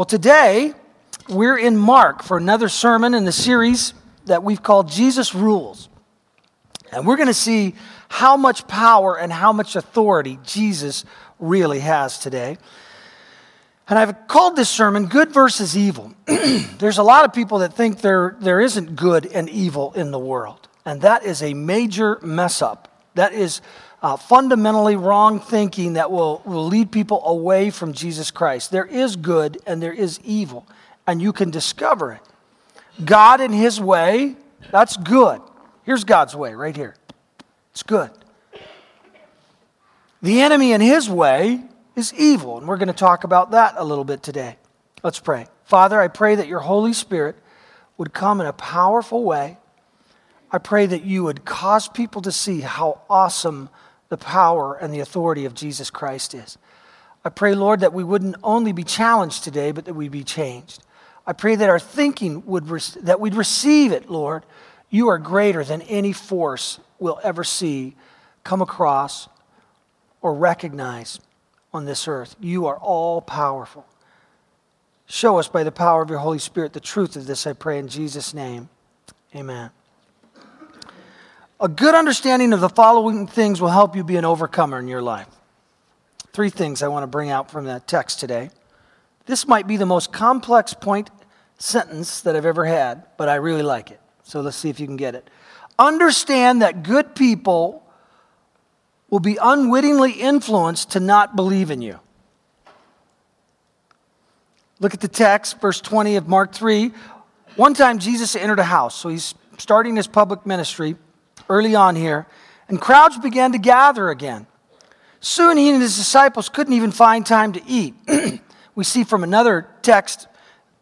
Well, today we're in Mark for another sermon in the series that we've called Jesus Rules. And we're going to see how much power and how much authority Jesus really has today. And I've called this sermon Good versus Evil. There's a lot of people that think there, there isn't good and evil in the world. And that is a major mess up. That is uh, fundamentally wrong thinking that will, will lead people away from Jesus Christ. There is good and there is evil, and you can discover it. God in His way, that's good. Here's God's way right here. It's good. The enemy in His way is evil, and we're going to talk about that a little bit today. Let's pray. Father, I pray that your Holy Spirit would come in a powerful way. I pray that you would cause people to see how awesome the power and the authority of Jesus Christ is. I pray, Lord, that we wouldn't only be challenged today, but that we'd be changed. I pray that our thinking would, that we'd receive it, Lord. You are greater than any force we'll ever see, come across, or recognize on this earth. You are all powerful. Show us by the power of your Holy Spirit the truth of this, I pray in Jesus' name. Amen. A good understanding of the following things will help you be an overcomer in your life. Three things I want to bring out from that text today. This might be the most complex point sentence that I've ever had, but I really like it. So let's see if you can get it. Understand that good people will be unwittingly influenced to not believe in you. Look at the text, verse 20 of Mark 3. One time Jesus entered a house, so he's starting his public ministry early on here, and crowds began to gather again. Soon he and his disciples couldn't even find time to eat. we see from another text,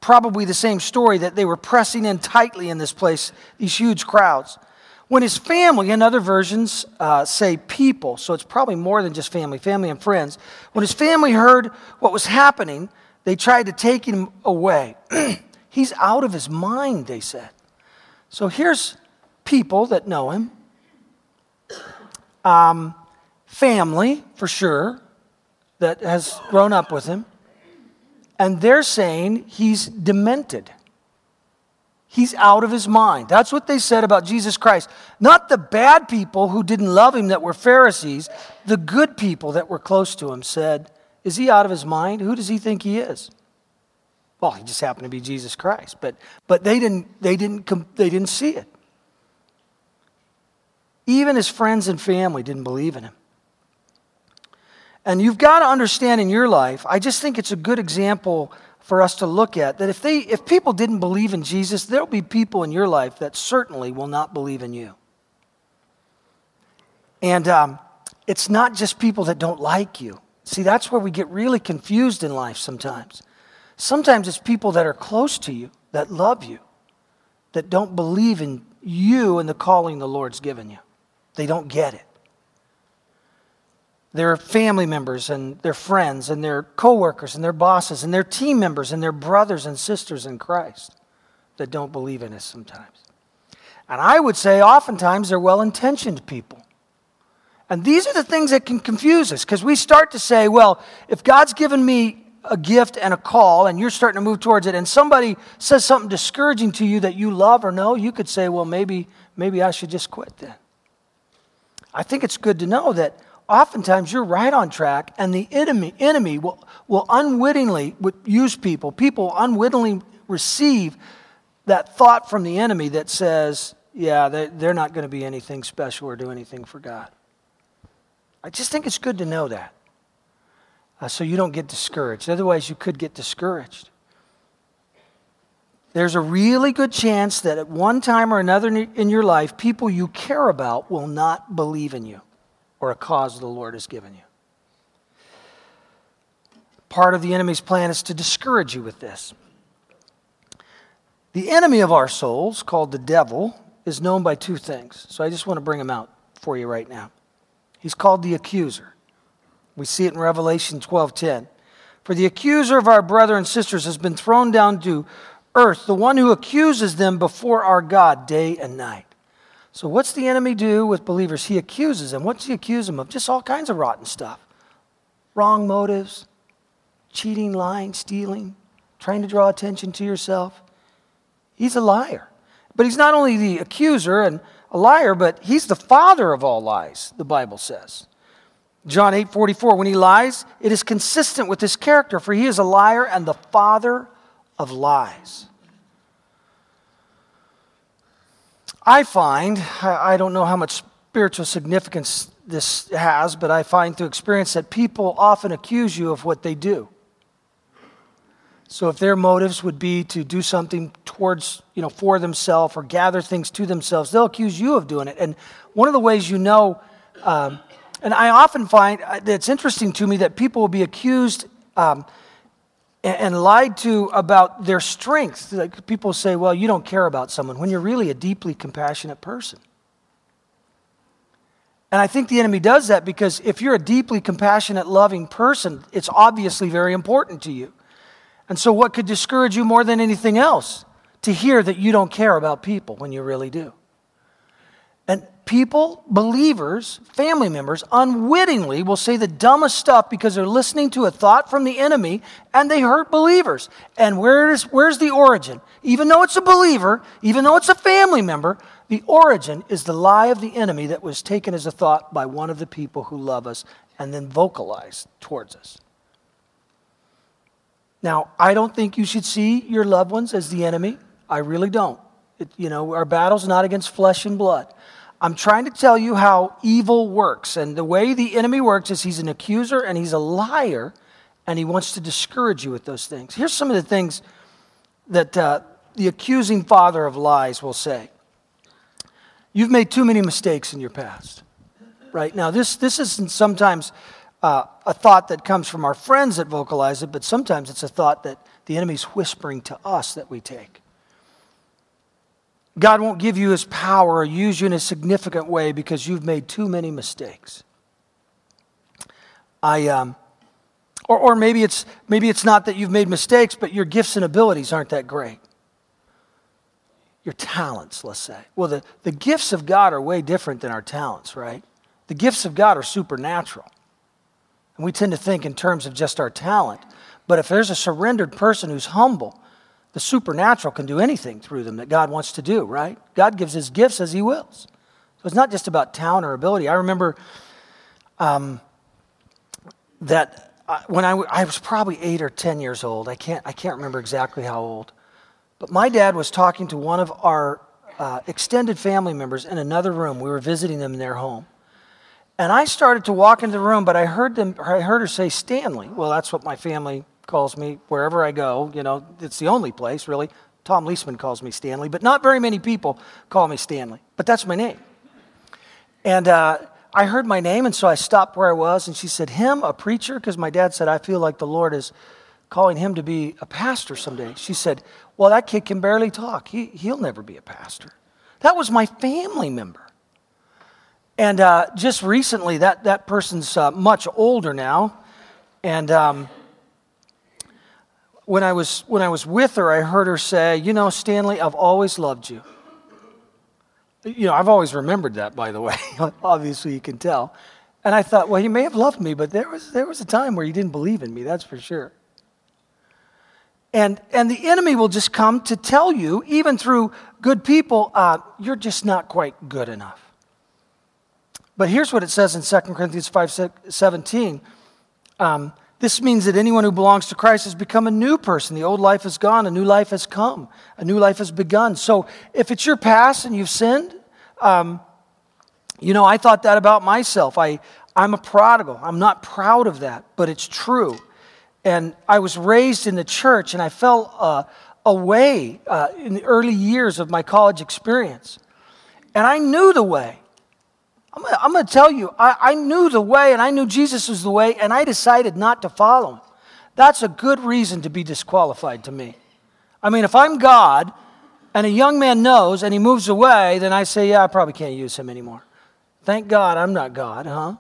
probably the same story, that they were pressing in tightly in this place, these huge crowds. When his family, and other versions uh, say people, so it's probably more than just family, family and friends. When his family heard what was happening, they tried to take him away. He's out of his mind, they said. So here's people that know him um, family, for sure, that has grown up with him. And they're saying he's demented. He's out of his mind. That's what they said about Jesus Christ. Not the bad people who didn't love him that were Pharisees, the good people that were close to him said, Is he out of his mind? Who does he think he is? Well, he just happened to be Jesus Christ. But, but they, didn't, they, didn't, they didn't see it. Even his friends and family didn't believe in him. And you've got to understand in your life, I just think it's a good example for us to look at that if, they, if people didn't believe in Jesus, there'll be people in your life that certainly will not believe in you. And um, it's not just people that don't like you. See, that's where we get really confused in life sometimes. Sometimes it's people that are close to you, that love you, that don't believe in you and the calling the Lord's given you. They don't get it. Their family members and their friends and their coworkers and their bosses and their team members and their brothers and sisters in Christ that don't believe in us sometimes. And I would say oftentimes they're well intentioned people. And these are the things that can confuse us because we start to say, well, if God's given me a gift and a call and you're starting to move towards it and somebody says something discouraging to you that you love or know, you could say, well, maybe, maybe I should just quit then. I think it's good to know that oftentimes you're right on track and the enemy, enemy will, will unwittingly use people. People unwittingly receive that thought from the enemy that says, yeah, they're not going to be anything special or do anything for God. I just think it's good to know that uh, so you don't get discouraged. Otherwise, you could get discouraged. There's a really good chance that at one time or another in your life, people you care about will not believe in you or a cause the Lord has given you. Part of the enemy's plan is to discourage you with this. The enemy of our souls, called the devil, is known by two things. So I just want to bring him out for you right now. He's called the accuser. We see it in Revelation 12:10. For the accuser of our brother and sisters has been thrown down to earth, the one who accuses them before our God day and night. So, what's the enemy do with believers? He accuses them. What's he accuse them of? Just all kinds of rotten stuff wrong motives, cheating, lying, stealing, trying to draw attention to yourself. He's a liar. But he's not only the accuser and a liar, but he's the father of all lies, the Bible says. John 8 44, when he lies, it is consistent with his character, for he is a liar and the father of lies. I find, I don't know how much spiritual significance this has, but I find through experience that people often accuse you of what they do. So if their motives would be to do something towards, you know, for themselves or gather things to themselves, they'll accuse you of doing it. And one of the ways you know, um, and I often find uh, it's interesting to me that people will be accused um, and, lied to about their strengths. Like people say, well, you don't care about someone when you're really a deeply compassionate person. And I think the enemy does that because if you're a deeply compassionate, loving person, it's obviously very important to you. And so, what could discourage you more than anything else? To hear that you don't care about people when you really do. And people, believers, family members, unwittingly will say the dumbest stuff because they're listening to a thought from the enemy and they hurt believers. And where is, where's the origin? Even though it's a believer, even though it's a family member, the origin is the lie of the enemy that was taken as a thought by one of the people who love us and then vocalized towards us. Now, I don't think you should see your loved ones as the enemy. I really don't. It, you know, our battle's not against flesh and blood. I'm trying to tell you how evil works. And the way the enemy works is he's an accuser and he's a liar, and he wants to discourage you with those things. Here's some of the things that uh, the accusing father of lies will say You've made too many mistakes in your past. Right? Now, this, this isn't sometimes uh, a thought that comes from our friends that vocalize it, but sometimes it's a thought that the enemy's whispering to us that we take. God won't give you his power or use you in a significant way because you've made too many mistakes. I, um, or, or maybe, it's, maybe it's not that you've made mistakes, but your gifts and abilities aren't that great. Your talents, let's say. Well, the, the gifts of God are way different than our talents, right? The gifts of God are supernatural. And we tend to think in terms of just our talent. But if there's a surrendered person who's humble, the supernatural can do anything through them that God wants to do, right? God gives his gifts as he wills. So it's not just about talent or ability. I remember um, that uh, when I, w- I was probably eight or 10 years old, I can't, I can't remember exactly how old, but my dad was talking to one of our uh, extended family members in another room. We were visiting them in their home. And I started to walk into the room, but I heard them I heard her say Stanley. Well, that's what my family calls me wherever I go. You know, it's the only place really. Tom Leisman calls me Stanley, but not very many people call me Stanley. But that's my name. And uh, I heard my name, and so I stopped where I was, and she said, "Him, a preacher?" Because my dad said, "I feel like the Lord is calling him to be a pastor someday." She said, "Well, that kid can barely talk. He, he'll never be a pastor." That was my family member. And uh, just recently, that, that person's uh, much older now. And um, when, I was, when I was with her, I heard her say, You know, Stanley, I've always loved you. You know, I've always remembered that, by the way. Obviously, you can tell. And I thought, well, he may have loved me, but there was, there was a time where he didn't believe in me, that's for sure. And, and the enemy will just come to tell you, even through good people, uh, you're just not quite good enough. But here's what it says in 2 Corinthians 5 17. Um, this means that anyone who belongs to Christ has become a new person. The old life is gone, a new life has come, a new life has begun. So if it's your past and you've sinned, um, you know, I thought that about myself. I, I'm a prodigal. I'm not proud of that, but it's true. And I was raised in the church and I fell uh, away uh, in the early years of my college experience. And I knew the way. I'm going to tell you, I, I knew the way and I knew Jesus was the way, and I decided not to follow him. That's a good reason to be disqualified to me. I mean, if I'm God and a young man knows and he moves away, then I say, yeah, I probably can't use him anymore. Thank God I'm not God, huh?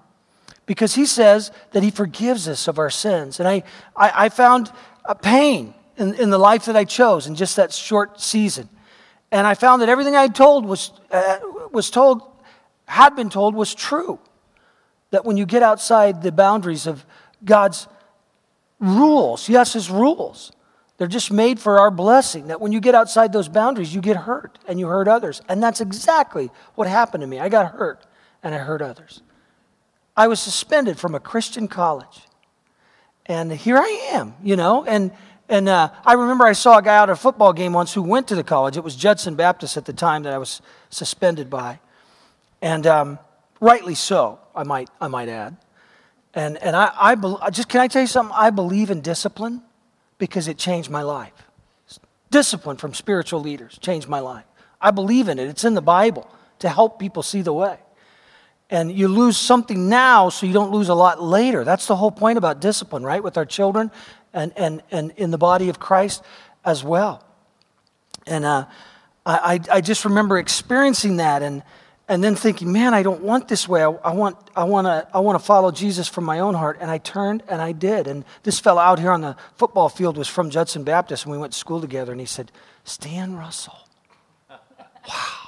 Because he says that he forgives us of our sins. And I, I, I found a pain in, in the life that I chose in just that short season. And I found that everything I told was, uh, was told had been told was true. That when you get outside the boundaries of God's rules, yes, his rules, They're just made for our blessing. That when you get outside those boundaries, you get hurt and you hurt others. And that's exactly what happened to me. I got hurt and I hurt others. I was suspended from a Christian college. And here I am, you know. And, and uh, I remember I saw a guy out at a football game once who went to the college. It was Judson Baptist at the time that I was suspended by. And um, rightly so, I might, I might add. And, and I, I just can I tell you something? I believe in discipline because it changed my life. Discipline from spiritual leaders changed my life. I believe in it. It's in the Bible to help people see the way. And you lose something now so you don't lose a lot later. That's the whole point about discipline, right? With our children and, and, and in the body of Christ as well. And uh, I, I just remember experiencing that and, and then thinking, man, I don't want this way. I, I want, I want to, I want to follow Jesus from my own heart. And I turned and I did. And this fellow out here on the football field was from Judson Baptist, and we went to school together. And he said, Stan Russell. Wow.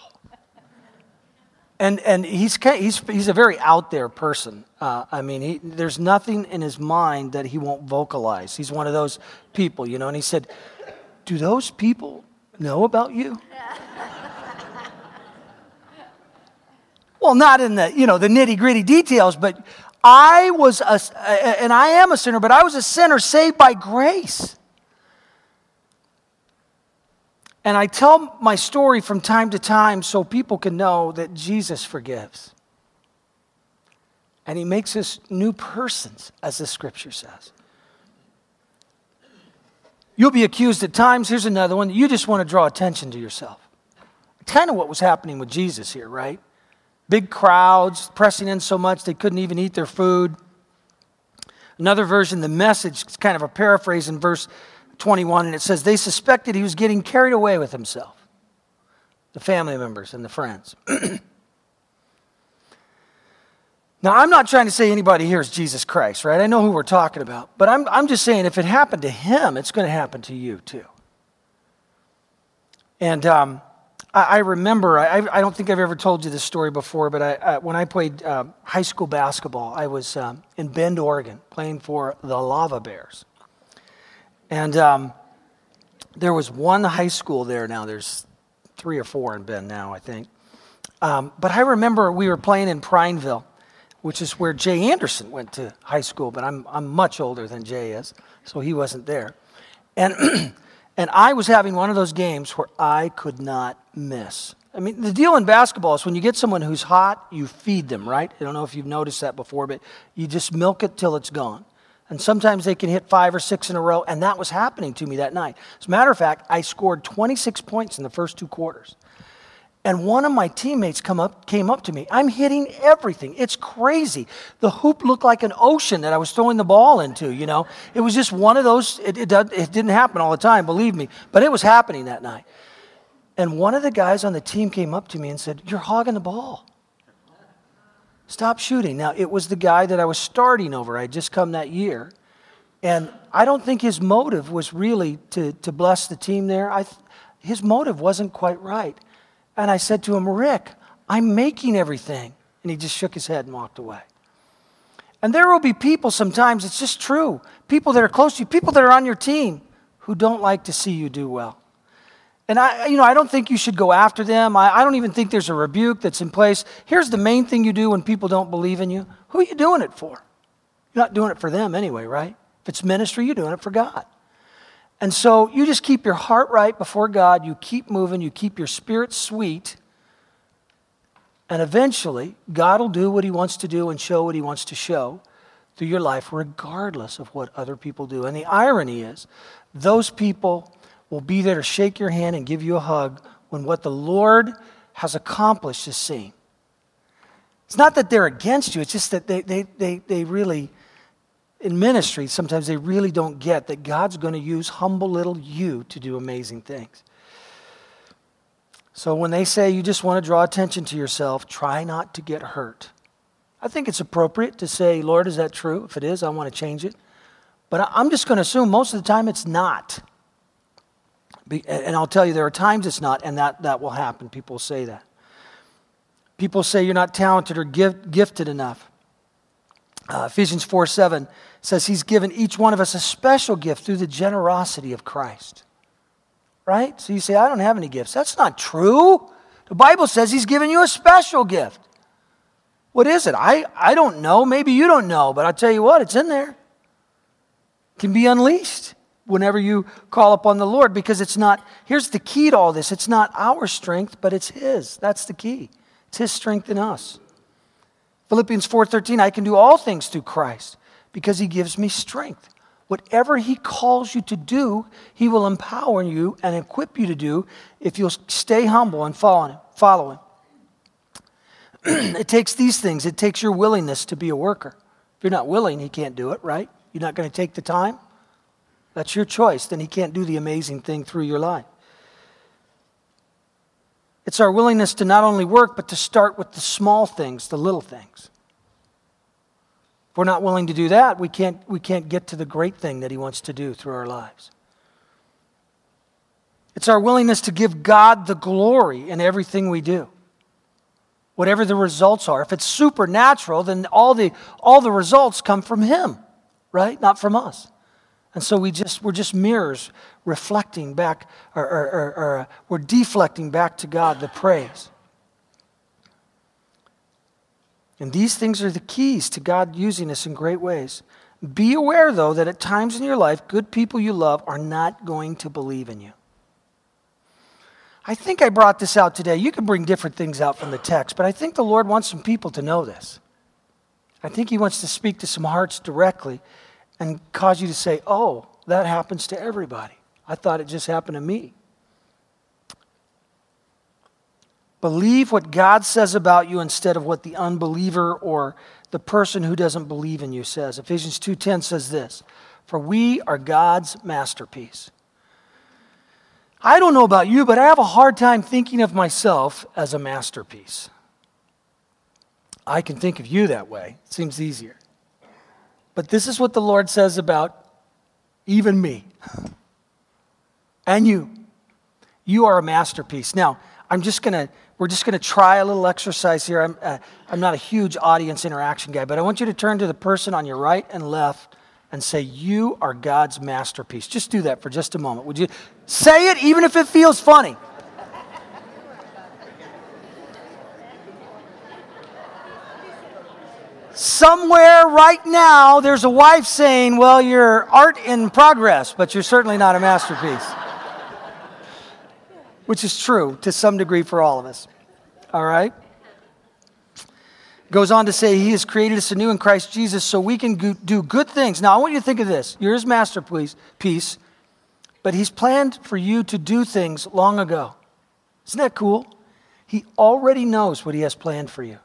And, and he's, he's, he's a very out there person. Uh, I mean, he, there's nothing in his mind that he won't vocalize. He's one of those people, you know. And he said, Do those people know about you? Well, not in the, you know, the nitty gritty details, but I was, a, and I am a sinner, but I was a sinner saved by grace. And I tell my story from time to time so people can know that Jesus forgives. And he makes us new persons, as the scripture says. You'll be accused at times. Here's another one. You just want to draw attention to yourself. Kind of what was happening with Jesus here, right? Big crowds pressing in so much they couldn't even eat their food. Another version, the message, is kind of a paraphrase in verse 21, and it says, They suspected he was getting carried away with himself, the family members and the friends. now, I'm not trying to say anybody here is Jesus Christ, right? I know who we're talking about, but I'm, I'm just saying if it happened to him, it's going to happen to you too. And um, I, remember, I, I, don't think I've ever told you this story before, but I, I, when I played uh, high school basketball, I was um, in Bend, Oregon, playing for the Lava Bears. And um, there was one high school there now. There's three or four in Bend now, I think. Um, but I remember we were playing in Prineville, which is where Jay Anderson went to high school, but I'm, I'm much older than Jay is, so he wasn't there. And And I was having one of those games where I could not miss. I mean, the deal in basketball is when you get someone who's hot, you feed them, right? I don't know if you've noticed that before, but you just milk it till it's gone. And sometimes they can hit five or six in a row, and that was happening to me that night. As a matter of fact, I scored 26 points in the first two quarters. And one of my teammates come up, came up to me. I'm hitting everything. It's crazy. The hoop looked like an ocean that I was throwing the ball into, you know. It was just one of those, it, it, it didn't happen all the time, believe me, but it was happening that night. And one of the guys on the team came up to me and said, You're hogging the ball. Stop shooting. Now, it was the guy that I was starting over. I would just come that year. And I don't think his motive was really to, to bless the team there. I, his motive wasn't quite right. And I said to him, Rick, I'm making everything. And he just shook his head and walked away. And there will be people sometimes, it's just true, people that are close to you, people that are on your team who don't like to see you do well. And I, you know, I don't think you should go after them. I, I don't even think there's a rebuke that's in place. Here's the main thing you do when people don't believe in you. Who are you doing it for? You're not doing it for them anyway, right? If it's ministry, you're doing it for God. And so you just keep your heart right before God, you keep moving, you keep your spirit sweet, and eventually God will do what He wants to do and show what He wants to show through your life, regardless of what other people do. And the irony is, those people will be there to shake your hand and give you a hug when what the Lord has accomplished is seen. It's not that they're against you, it's just that they, they, they, they really in ministry, sometimes they really don't get that God's going to use humble little you to do amazing things. So when they say you just want to draw attention to yourself, try not to get hurt. I think it's appropriate to say, Lord, is that true? If it is, I want to change it. But I'm just going to assume most of the time it's not. And I'll tell you, there are times it's not, and that, that will happen. People say that. People say you're not talented or gifted enough. Uh, Ephesians 4 7 says he's given each one of us a special gift through the generosity of Christ. Right? So you say, I don't have any gifts. That's not true. The Bible says he's given you a special gift. What is it? I, I don't know. Maybe you don't know, but I'll tell you what, it's in there. It can be unleashed whenever you call upon the Lord because it's not, here's the key to all this it's not our strength, but it's His. That's the key. It's His strength in us. Philippians 4:13 I can do all things through Christ because he gives me strength. Whatever he calls you to do, he will empower you and equip you to do if you'll stay humble and follow him. Follow him. it takes these things. It takes your willingness to be a worker. If you're not willing, he can't do it, right? You're not going to take the time. That's your choice. Then he can't do the amazing thing through your life. It's our willingness to not only work, but to start with the small things, the little things. If we're not willing to do that, we can't, we can't get to the great thing that He wants to do through our lives. It's our willingness to give God the glory in everything we do. Whatever the results are. If it's supernatural, then all the, all the results come from Him, right? Not from us. And so we just, we're just mirrors reflecting back, or, or, or, or we're deflecting back to God the praise. And these things are the keys to God using us in great ways. Be aware, though, that at times in your life, good people you love are not going to believe in you. I think I brought this out today. You can bring different things out from the text, but I think the Lord wants some people to know this. I think He wants to speak to some hearts directly and cause you to say, oh, that happens to everybody. I thought it just happened to me. Believe what God says about you instead of what the unbeliever or the person who doesn't believe in you says. Ephesians 2:10 says this, "For we are God's masterpiece." I don't know about you, but I have a hard time thinking of myself as a masterpiece. I can think of you that way. It seems easier. But this is what the Lord says about even me and you. You are a masterpiece. Now, I'm just going to, we're just going to try a little exercise here. I'm, uh, I'm not a huge audience interaction guy, but I want you to turn to the person on your right and left and say, You are God's masterpiece. Just do that for just a moment. Would you say it even if it feels funny? Somewhere right now, there's a wife saying, Well, you're art in progress, but you're certainly not a masterpiece. Which is true to some degree for all of us. All right? Goes on to say, He has created us anew in Christ Jesus so we can do good things. Now, I want you to think of this. You're His masterpiece, piece, but He's planned for you to do things long ago. Isn't that cool? He already knows what He has planned for you.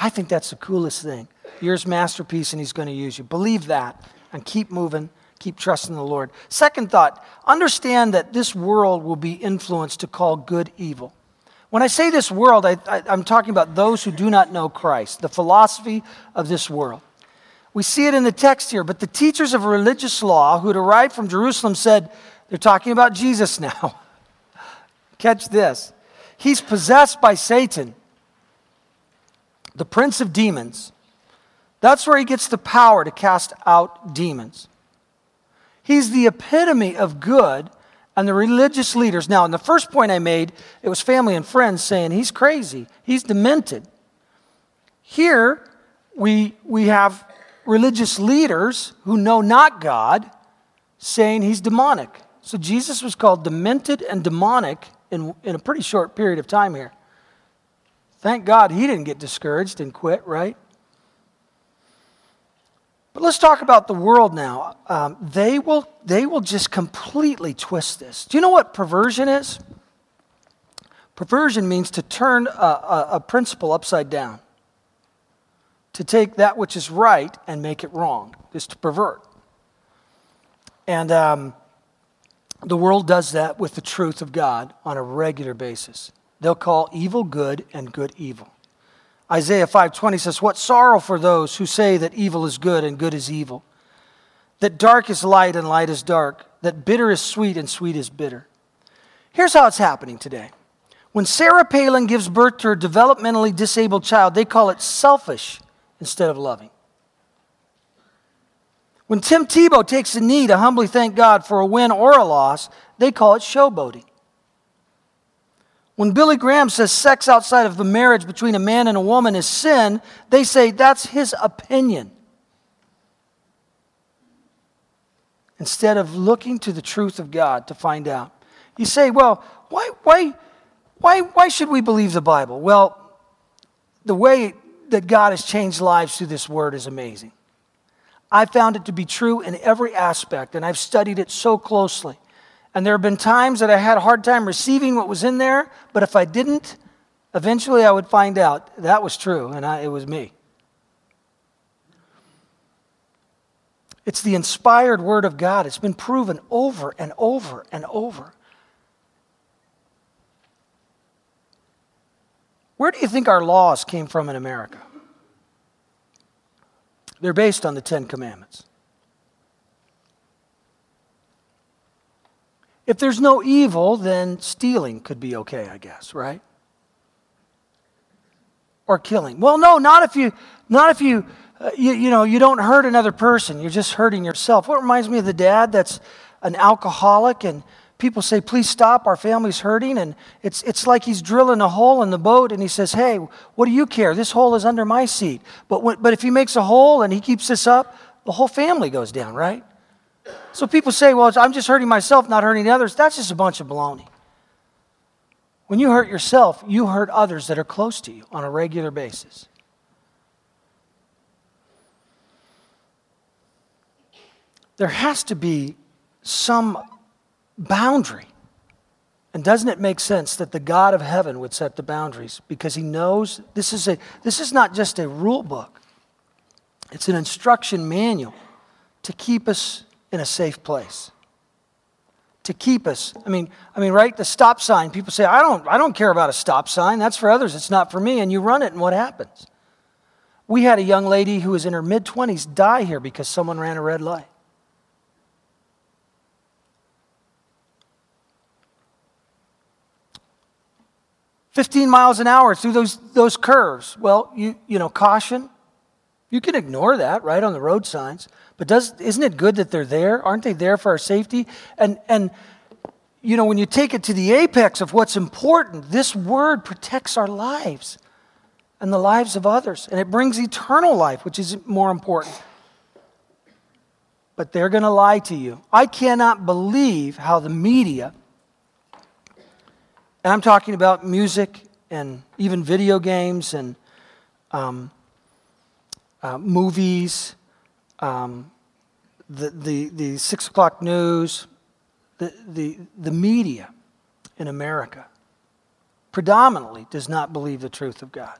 I think that's the coolest thing. You're his masterpiece and he's going to use you. Believe that and keep moving, keep trusting the Lord. Second thought understand that this world will be influenced to call good evil. When I say this world, I, am talking about those who do not know Christ, the philosophy of this world. We see it in the text here, but the teachers of religious law who had arrived from Jerusalem said, they're talking about Jesus now. Catch this. He's possessed by Satan the prince of demons. That's where he gets the power to cast out demons. He's the epitome of good, and the religious leaders. Now, in the first point I made, it was family and friends saying he's crazy, he's demented. Here, we, we have religious leaders who know not God saying he's demonic. So Jesus was called demented and demonic in, in a pretty short period of time here. Thank God he didn't get discouraged and quit, right? But let's talk about the world now. Um, they, will, they will just completely twist this. Do you know what perversion is? Perversion means to turn a, a, a principle upside down, to take that which is right and make it wrong, is to pervert. And um, the world does that with the truth of God on a regular basis. They'll call evil good and good evil. Isaiah 5:20 says, "What sorrow for those who say that evil is good and good is evil, that dark is light and light is dark, that bitter is sweet and sweet is bitter." Here's how it's happening today. When Sarah Palin gives birth to her developmentally disabled child, they call it selfish instead of loving. When Tim Tebow takes a knee to humbly thank God for a win or a loss, they call it showboating. When Billy Graham says sex outside of the marriage between a man and a woman is sin, they say that's his opinion. Instead of looking to the truth of God to find out. You say, well, why, why, why, why should we believe the Bible? Well, the way that God has changed lives through this word is amazing. I found it to be true in every aspect, and I've studied it so closely. And there have been times that I had a hard time receiving what was in there, but if I didn't, eventually I would find out that was true, and I, it was me. It's the inspired word of God. It's been proven over and over and over. Where do you think our laws came from in America? They're based on the Ten Commandments. If there's no evil, then stealing could be okay, I guess, right? Or killing. Well, no, not if you, not if you, uh, you, you know, you don't hurt another person. You're just hurting yourself. What reminds me of the dad that's an alcoholic and people say, please stop, our family's hurting. And it's, it's like he's drilling a hole in the boat and he says, hey, what do you care? This hole is under my seat. But, when, but if he makes a hole and he keeps this up, the whole family goes down, right? So people say, well, I'm just hurting myself, not hurting others. That's just a bunch of baloney. When you hurt yourself, you hurt others that are close to you on a regular basis. There has to be some boundary. And doesn't it make sense that the God of heaven would set the boundaries? Because he knows this is, a, this is not just a rule book, it's an instruction manual to keep us in a safe place. To keep us. I mean, I mean, right? The stop sign. People say, I don't, I don't care about a stop sign. That's for others. It's not for me. And you run it, and what happens? We had a young lady who was in her mid 20s die here because someone ran a red light. Fifteen miles an hour through those, those curves. Well, you, you know, caution. You can ignore that, right, on the road signs. But does, isn't it good that they're there? Aren't they there for our safety? And, and, you know, when you take it to the apex of what's important, this word protects our lives and the lives of others. And it brings eternal life, which is more important. But they're going to lie to you. I cannot believe how the media, and I'm talking about music and even video games and um, uh, movies um, the, the, the six o'clock news, the, the, the media in America predominantly does not believe the truth of God.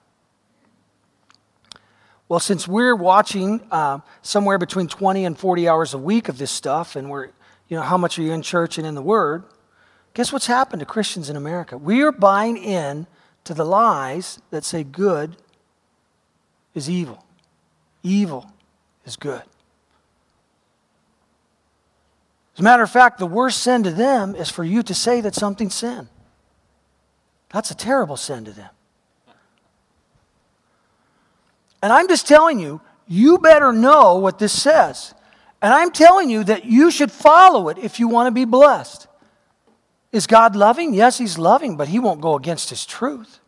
Well, since we're watching uh, somewhere between 20 and 40 hours a week of this stuff, and we're, you know, how much are you in church and in the Word? Guess what's happened to Christians in America? We are buying in to the lies that say good is evil, evil is good. As a matter of fact, the worst sin to them is for you to say that something's sin. That's a terrible sin to them. And I'm just telling you, you better know what this says. And I'm telling you that you should follow it if you want to be blessed. Is God loving? Yes, He's loving, but He won't go against His truth.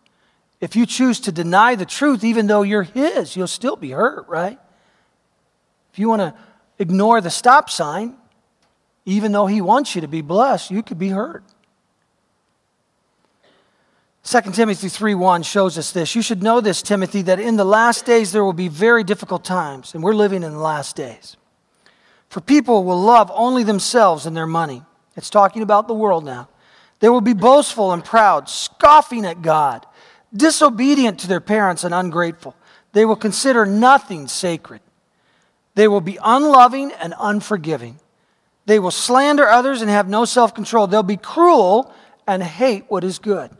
If you choose to deny the truth, even though you're His, you'll still be hurt, right? If you want to ignore the stop sign, even though He wants you to be blessed, you could be hurt. 2 Timothy 3:1 shows us this. You should know this, Timothy, that in the last days there will be very difficult times, and we're living in the last days. For people will love only themselves and their money. It's talking about the world now. They will be boastful and proud, scoffing at God, disobedient to their parents and ungrateful. They will consider nothing sacred. They will be unloving and unforgiving. They will slander others and have no self control. They'll be cruel and hate what is good.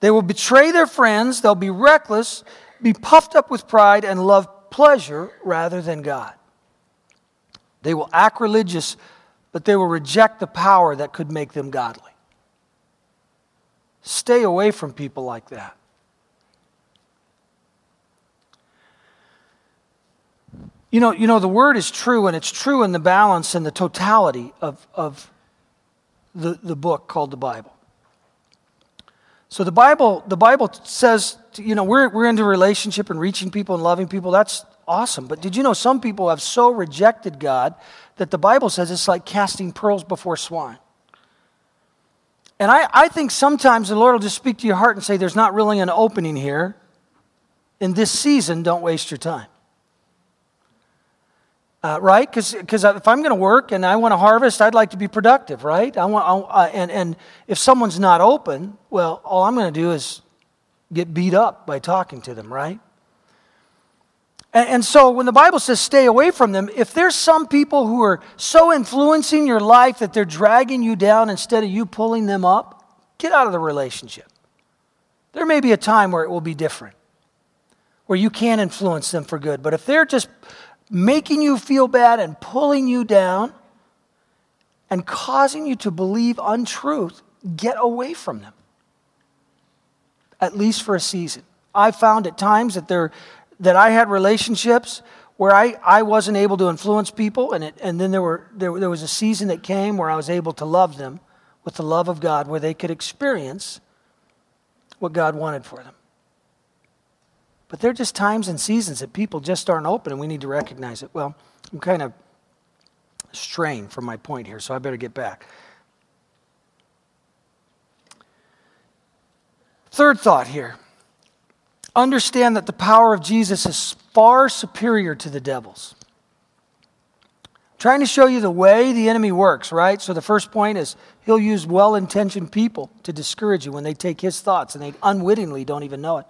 They will betray their friends. They'll be reckless, be puffed up with pride, and love pleasure rather than God. They will act religious, but they will reject the power that could make them godly. Stay away from people like that. You know, you know, the word is true, and it's true in the balance and the totality of, of the, the book called the Bible. So the Bible, the Bible says, you know, we're, we're into relationship and reaching people and loving people. That's awesome. But did you know some people have so rejected God that the Bible says it's like casting pearls before swine? And I, I think sometimes the Lord will just speak to your heart and say, there's not really an opening here. In this season, don't waste your time. Uh, right? Because if I'm going to work and I want to harvest, I'd like to be productive, right? I want, I, and, and if someone's not open, well, all I'm going to do is get beat up by talking to them, right? And, and so when the Bible says stay away from them, if there's some people who are so influencing your life that they're dragging you down instead of you pulling them up, get out of the relationship. There may be a time where it will be different, where you can influence them for good. But if they're just making you feel bad and pulling you down and causing you to believe untruth, get away from them. At least for a season. I found at times that, there, that I had relationships where I, I wasn't able to influence people, and, it, and then there, were, there, there was a season that came where I was able to love them with the love of God, where they could experience what God wanted for them. But there are just times and seasons that people just aren't open, and we need to recognize it. Well, I'm kind of straying from my point here, so I better get back. Third thought here understand that the power of Jesus is far superior to the devil's. Trying to show you the way the enemy works, right? So the first point is he'll use well intentioned people to discourage you when they take his thoughts and they unwittingly don't even know it.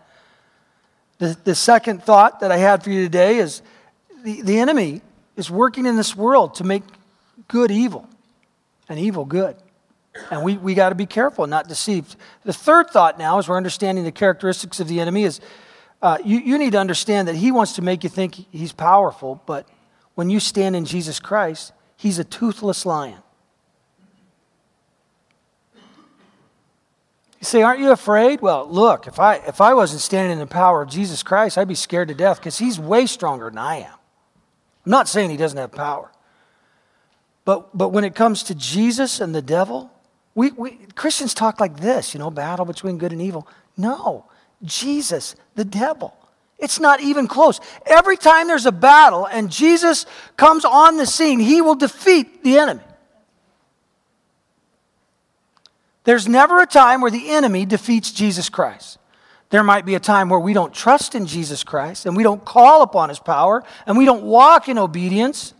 The, the second thought that I had for you today is the, the enemy is working in this world to make good evil and evil good. And we, we got to be careful, not deceived. The third thought now, as we're understanding the characteristics of the enemy, is uh, you, you need to understand that he wants to make you think he's powerful, but when you stand in Jesus Christ, he's a toothless lion. You say, Aren't you afraid? Well, look, if I, if I wasn't standing in the power of Jesus Christ, I'd be scared to death because he's way stronger than I am. I'm not saying he doesn't have power. But, but when it comes to Jesus and the devil, we, we, Christians talk like this, you know, battle between good and evil. No, Jesus, the devil. It's not even close. Every time there's a battle and Jesus comes on the scene, he will defeat the enemy. There's never a time where the enemy defeats Jesus Christ. There might be a time where we don't trust in Jesus Christ and we don't call upon his power and we don't walk in obedience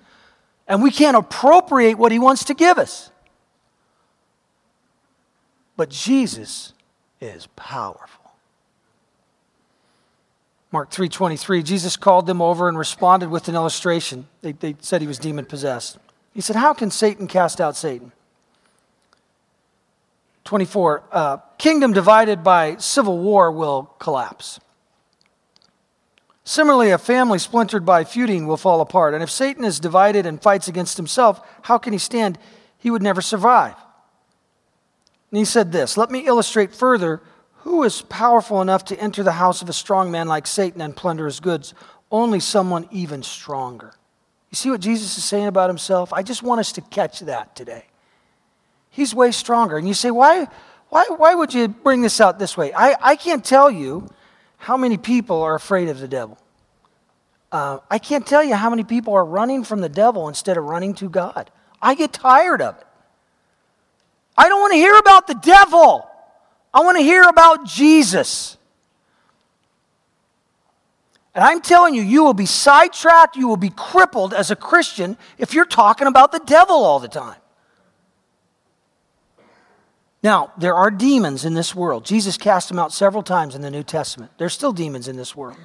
and we can't appropriate what he wants to give us. But Jesus is powerful. Mark 3:23 Jesus called them over and responded with an illustration. They, they said he was demon possessed. He said, "How can Satan cast out Satan?" 24, uh, kingdom divided by civil war will collapse. Similarly, a family splintered by feuding will fall apart. And if Satan is divided and fights against himself, how can he stand? He would never survive. And he said this Let me illustrate further who is powerful enough to enter the house of a strong man like Satan and plunder his goods? Only someone even stronger. You see what Jesus is saying about himself? I just want us to catch that today. He's way stronger. And you say, why, why, why would you bring this out this way? I, I can't tell you how many people are afraid of the devil. Uh, I can't tell you how many people are running from the devil instead of running to God. I get tired of it. I don't want to hear about the devil. I want to hear about Jesus. And I'm telling you, you will be sidetracked, you will be crippled as a Christian if you're talking about the devil all the time. Now, there are demons in this world. Jesus cast them out several times in the New Testament. There's still demons in this world.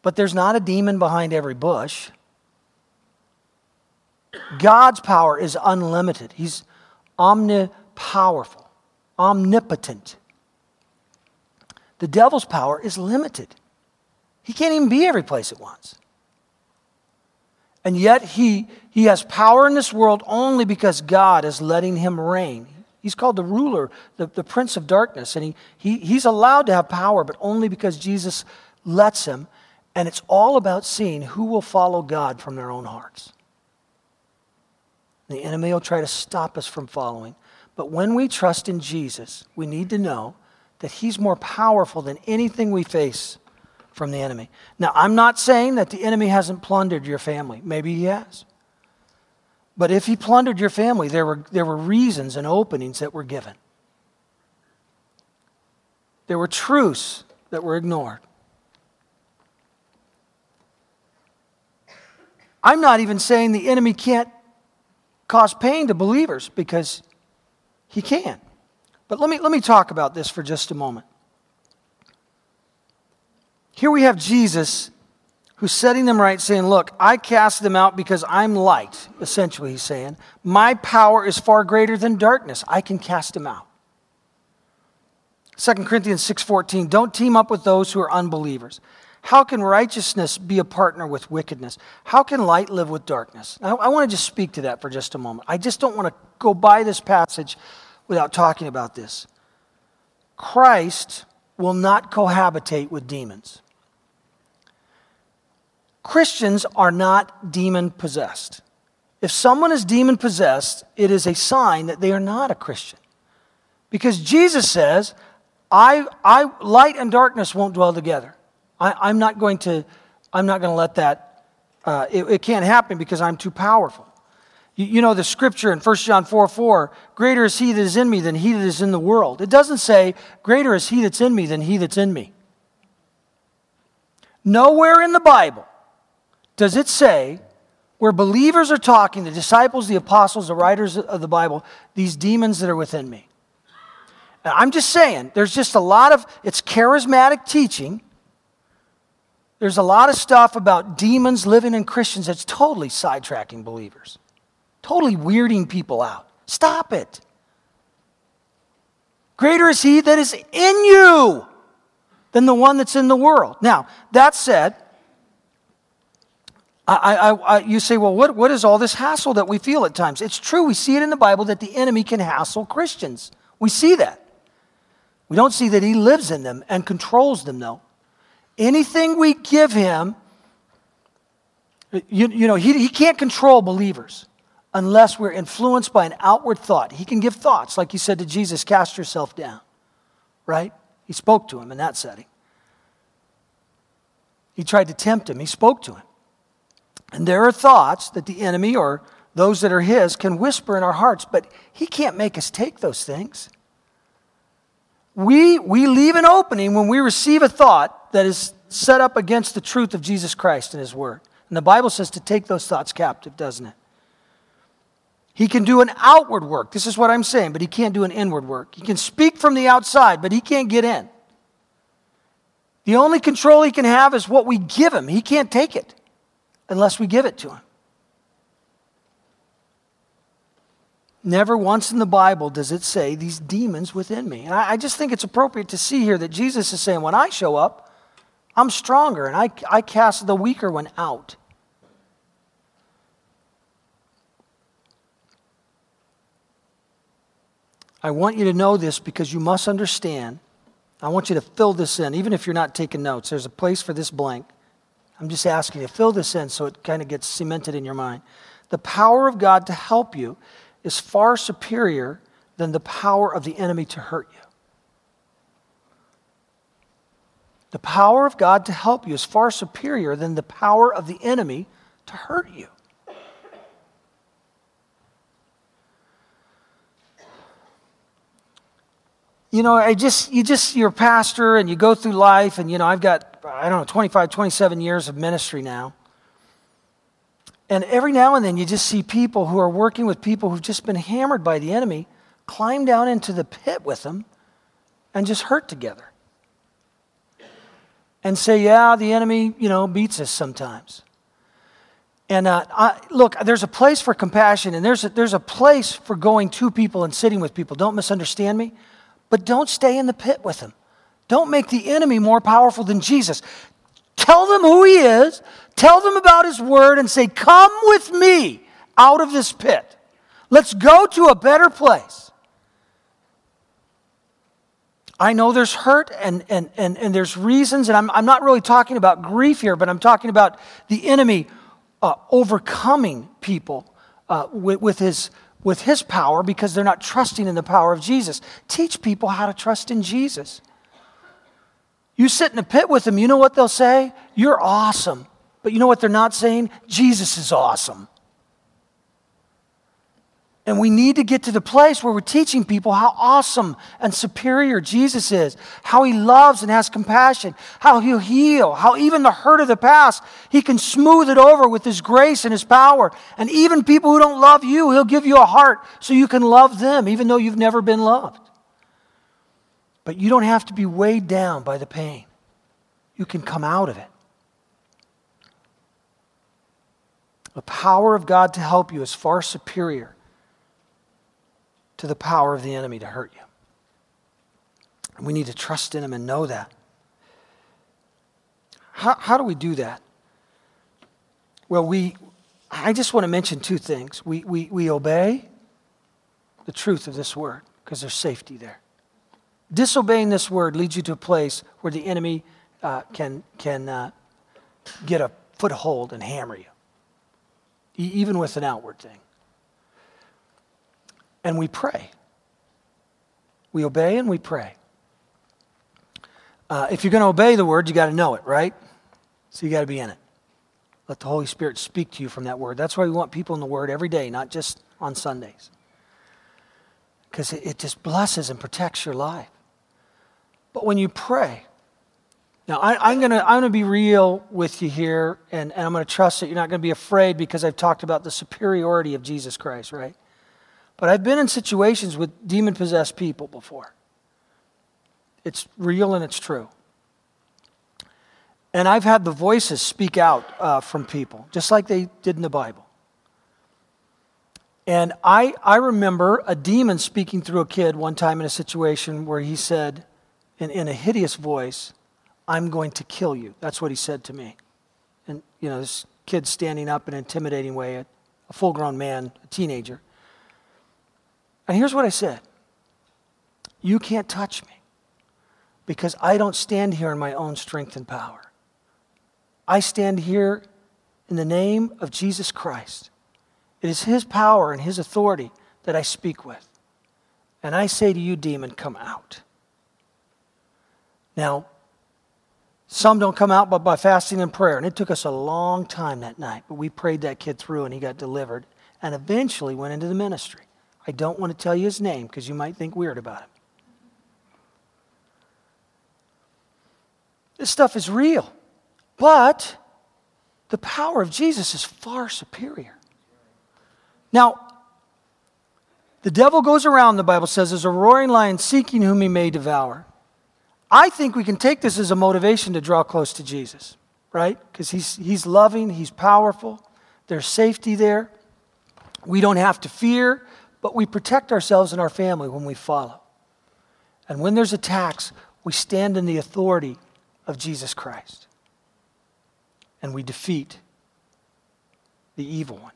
But there's not a demon behind every bush. God's power is unlimited. He's omnipowerful, omnipotent. The devil's power is limited. He can't even be every place at once. And yet he, he has power in this world only because God is letting him reign. He's called the ruler, the, the prince of darkness. And he, he, he's allowed to have power, but only because Jesus lets him. And it's all about seeing who will follow God from their own hearts. The enemy will try to stop us from following. But when we trust in Jesus, we need to know that He's more powerful than anything we face from the enemy. Now, I'm not saying that the enemy hasn't plundered your family. Maybe he has. But if he plundered your family, there were, there were reasons and openings that were given. There were truths that were ignored. I'm not even saying the enemy can't cause pain to believers because he can. But let me, let me talk about this for just a moment. Here we have Jesus who's setting them right, saying, Look, I cast them out because I'm light, essentially, he's saying. My power is far greater than darkness. I can cast them out. 2 Corinthians 6:14 Don't team up with those who are unbelievers. How can righteousness be a partner with wickedness? How can light live with darkness? I, I want to just speak to that for just a moment. I just don't want to go by this passage without talking about this. Christ will not cohabitate with demons. Christians are not demon possessed. If someone is demon possessed, it is a sign that they are not a Christian. Because Jesus says, I, I, light and darkness won't dwell together. I, am not going to, I'm not going to let that, uh, it, it, can't happen because I'm too powerful. You, you, know the scripture in 1 John 4 4, greater is he that is in me than he that is in the world. It doesn't say, greater is he that's in me than he that's in me. Nowhere in the Bible does it say, where believers are talking, the disciples, the apostles, the writers of the Bible, these demons that are within me. I'm just saying, there's just a lot of, it's charismatic teaching there's a lot of stuff about demons living in Christians that's totally sidetracking believers, totally weirding people out. Stop it. Greater is he that is in you than the one that's in the world. Now, that said, I, I, I, you say, well, what, what is all this hassle that we feel at times? It's true, we see it in the Bible that the enemy can hassle Christians. We see that. We don't see that he lives in them and controls them, though. Anything we give him, you, you know, he, he can't control believers unless we're influenced by an outward thought. He can give thoughts, like he said to Jesus, cast yourself down, right? He spoke to him in that setting. He tried to tempt him, he spoke to him. And there are thoughts that the enemy or those that are his can whisper in our hearts, but he can't make us take those things. We, we leave an opening when we receive a thought that is set up against the truth of Jesus Christ and His Word. And the Bible says to take those thoughts captive, doesn't it? He can do an outward work. This is what I'm saying, but he can't do an inward work. He can speak from the outside, but he can't get in. The only control he can have is what we give him. He can't take it unless we give it to him. Never once in the Bible does it say these demons within me. And I, I just think it's appropriate to see here that Jesus is saying, when I show up, I'm stronger and I, I cast the weaker one out. I want you to know this because you must understand. I want you to fill this in, even if you're not taking notes. There's a place for this blank. I'm just asking you to fill this in so it kind of gets cemented in your mind. The power of God to help you is far superior than the power of the enemy to hurt you. The power of God to help you is far superior than the power of the enemy to hurt you. You know, I just, you just, you're a pastor and you go through life, and, you know, I've got, I don't know, 25, 27 years of ministry now. And every now and then you just see people who are working with people who've just been hammered by the enemy climb down into the pit with them and just hurt together and say, yeah, the enemy, you know, beats us sometimes. And uh, I, look, there's a place for compassion and there's a, there's a place for going to people and sitting with people. Don't misunderstand me, but don't stay in the pit with them. Don't make the enemy more powerful than Jesus. Tell them who he is, tell them about his word, and say, Come with me out of this pit. Let's go to a better place. I know there's hurt and, and, and, and there's reasons, and I'm, I'm not really talking about grief here, but I'm talking about the enemy uh, overcoming people uh, with, with, his, with his power because they're not trusting in the power of Jesus. Teach people how to trust in Jesus. You sit in a pit with them, you know what they'll say? You're awesome. But you know what they're not saying? Jesus is awesome. And we need to get to the place where we're teaching people how awesome and superior Jesus is, how he loves and has compassion, how he'll heal, how even the hurt of the past, he can smooth it over with his grace and his power. And even people who don't love you, he'll give you a heart so you can love them, even though you've never been loved. But you don't have to be weighed down by the pain, you can come out of it. The power of God to help you is far superior to the power of the enemy to hurt you. We need to trust in him and know that. How, how do we do that? Well, we, I just want to mention two things. We, we, we obey the truth of this word because there's safety there. Disobeying this word leads you to a place where the enemy uh, can, can uh, get a foothold and hammer you, e- even with an outward thing and we pray. We obey and we pray. Uh, if you're going to obey the word, you got to know it, right? So you got to be in it. Let the Holy Spirit speak to you from that word. That's why we want people in the word every day, not just on Sundays. Because it, it just blesses and protects your life. But when you pray, now I, am going to I'm going to be real with you here, and, and I'm going to trust that you're not going to be afraid because I've talked about the superiority of Jesus Christ, right? But I've been in situations with demon possessed people before. It's real and it's true. And I've had the voices speak out uh, from people, just like they did in the Bible. And I, I remember a demon speaking through a kid one time in a situation where he said, in, in a hideous voice, I'm going to kill you. That's what he said to me. And, you know, this kid standing up in an intimidating way, a, a full grown man, a teenager. And here's what I said You can't touch me because I don't stand here in my own strength and power. I stand here in the name of Jesus Christ. It is His power and His authority that I speak with. And I say to you, demon, come out. Now, some don't come out but by fasting and prayer. And it took us a long time that night, but we prayed that kid through and he got delivered and eventually went into the ministry. I don't want to tell you his name because you might think weird about him. This stuff is real. But the power of Jesus is far superior. Now, the devil goes around, the Bible says, as a roaring lion seeking whom he may devour. I think we can take this as a motivation to draw close to Jesus, right? Because he's, he's loving, he's powerful, there's safety there. We don't have to fear but we protect ourselves and our family when we follow. And when there's attacks, we stand in the authority of Jesus Christ. And we defeat the evil one.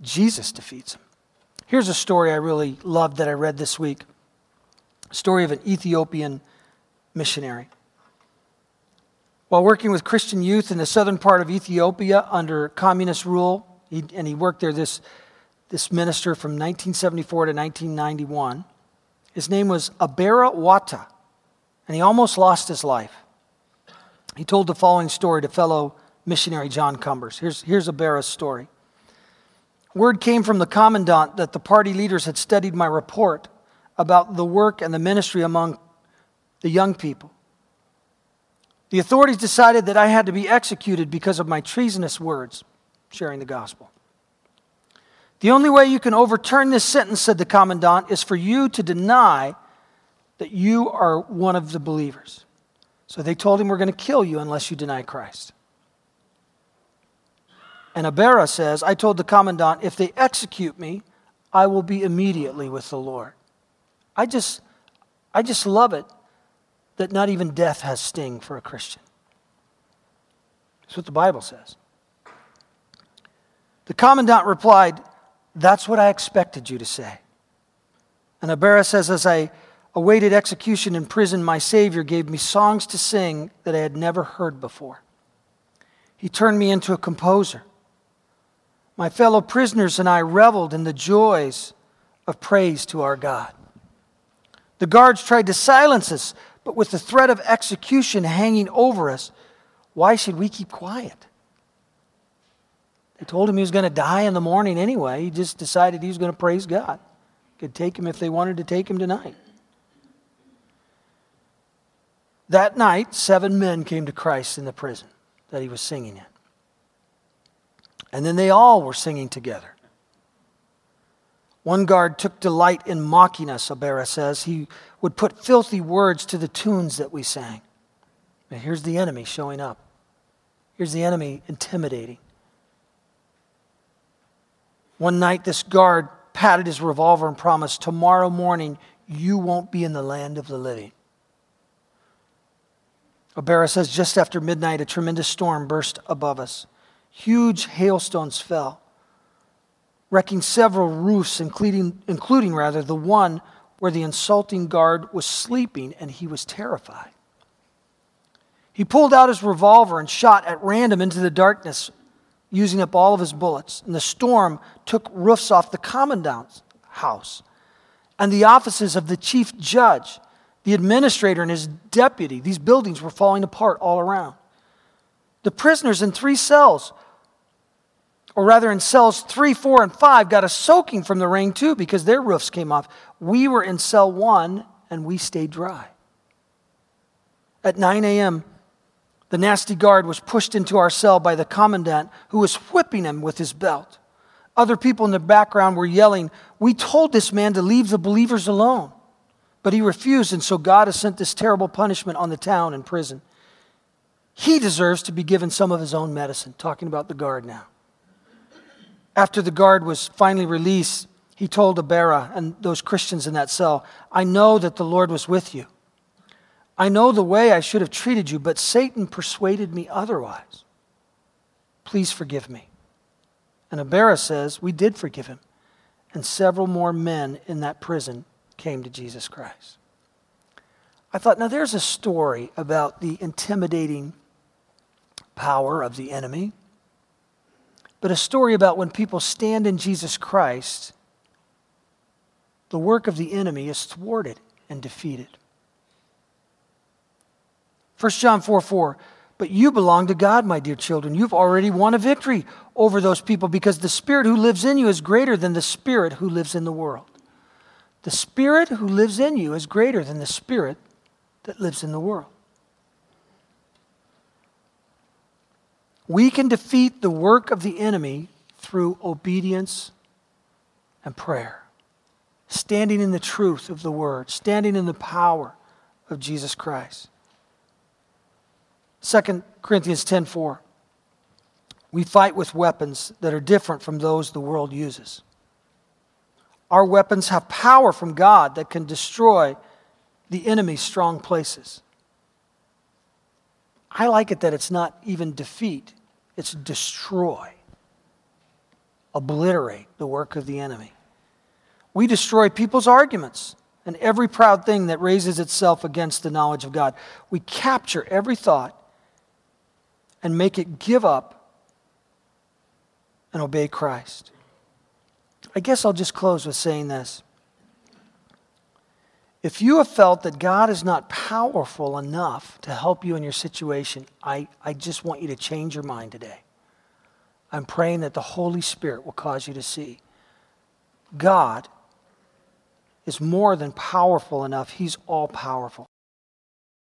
Jesus defeats him. Here's a story I really loved that I read this week story of an Ethiopian missionary. While working with Christian youth in the southern part of Ethiopia under communist rule, he, and he worked there this this minister from 1974 to 1991. His name was Abera Wata, and he almost lost his life. He told the following story to fellow missionary John Cumbers. Here's, here's Abera's story. Word came from the commandant that the party leaders had studied my report about the work and the ministry among the young people. The authorities decided that I had to be executed because of my treasonous words sharing the gospel. The only way you can overturn this sentence, said the commandant, is for you to deny that you are one of the believers. So they told him, We're going to kill you unless you deny Christ. And Abera says, I told the commandant, if they execute me, I will be immediately with the Lord. I just, I just love it that not even death has sting for a Christian. That's what the Bible says. The commandant replied, that's what I expected you to say. And Abera says, as I, awaited execution in prison, my Savior gave me songs to sing that I had never heard before. He turned me into a composer. My fellow prisoners and I reveled in the joys of praise to our God. The guards tried to silence us, but with the threat of execution hanging over us, why should we keep quiet? Told him he was going to die in the morning anyway. He just decided he was going to praise God. Could take him if they wanted to take him tonight. That night, seven men came to Christ in the prison that he was singing in. And then they all were singing together. One guard took delight in mocking us, Abera says. He would put filthy words to the tunes that we sang. And here's the enemy showing up. Here's the enemy intimidating. One night, this guard patted his revolver and promised, Tomorrow morning, you won't be in the land of the living. Abera says, just after midnight, a tremendous storm burst above us. Huge hailstones fell, wrecking several roofs, including, including rather the one where the insulting guard was sleeping, and he was terrified. He pulled out his revolver and shot at random into the darkness, using up all of his bullets. And the storm took roofs off the commandant's house and the offices of the chief judge, the administrator, and his deputy. These buildings were falling apart all around. The prisoners in three cells, or rather in cells three, four, and five, got a soaking from the rain too because their roofs came off. We were in cell one and we stayed dry. At 9 a.m., the nasty guard was pushed into our cell by the commandant, who was whipping him with his belt. Other people in the background were yelling, We told this man to leave the believers alone. But he refused, and so God has sent this terrible punishment on the town and prison. He deserves to be given some of his own medicine. Talking about the guard now. After the guard was finally released, he told Abera and those Christians in that cell, I know that the Lord was with you. I know the way I should have treated you, but Satan persuaded me otherwise. Please forgive me. And Abera says, We did forgive him. And several more men in that prison came to Jesus Christ. I thought, now there's a story about the intimidating power of the enemy, but a story about when people stand in Jesus Christ, the work of the enemy is thwarted and defeated. 1 John 4 4. But you belong to God, my dear children. You've already won a victory over those people because the Spirit who lives in you is greater than the Spirit who lives in the world. The Spirit who lives in you is greater than the Spirit that lives in the world. We can defeat the work of the enemy through obedience and prayer, standing in the truth of the Word, standing in the power of Jesus Christ. 2 Corinthians 10:4. We fight with weapons that are different from those the world uses. Our weapons have power from God that can destroy the enemy's strong places. I like it that it's not even defeat, it's destroy, obliterate the work of the enemy. We destroy people's arguments and every proud thing that raises itself against the knowledge of God. We capture every thought and make it give up and obey Christ. I guess I'll just close with saying this. If you have felt that God is not powerful enough to help you in your situation, I, I just want you to change your mind today. I'm praying that the Holy Spirit will cause you to see God is more than powerful enough, He's all powerful.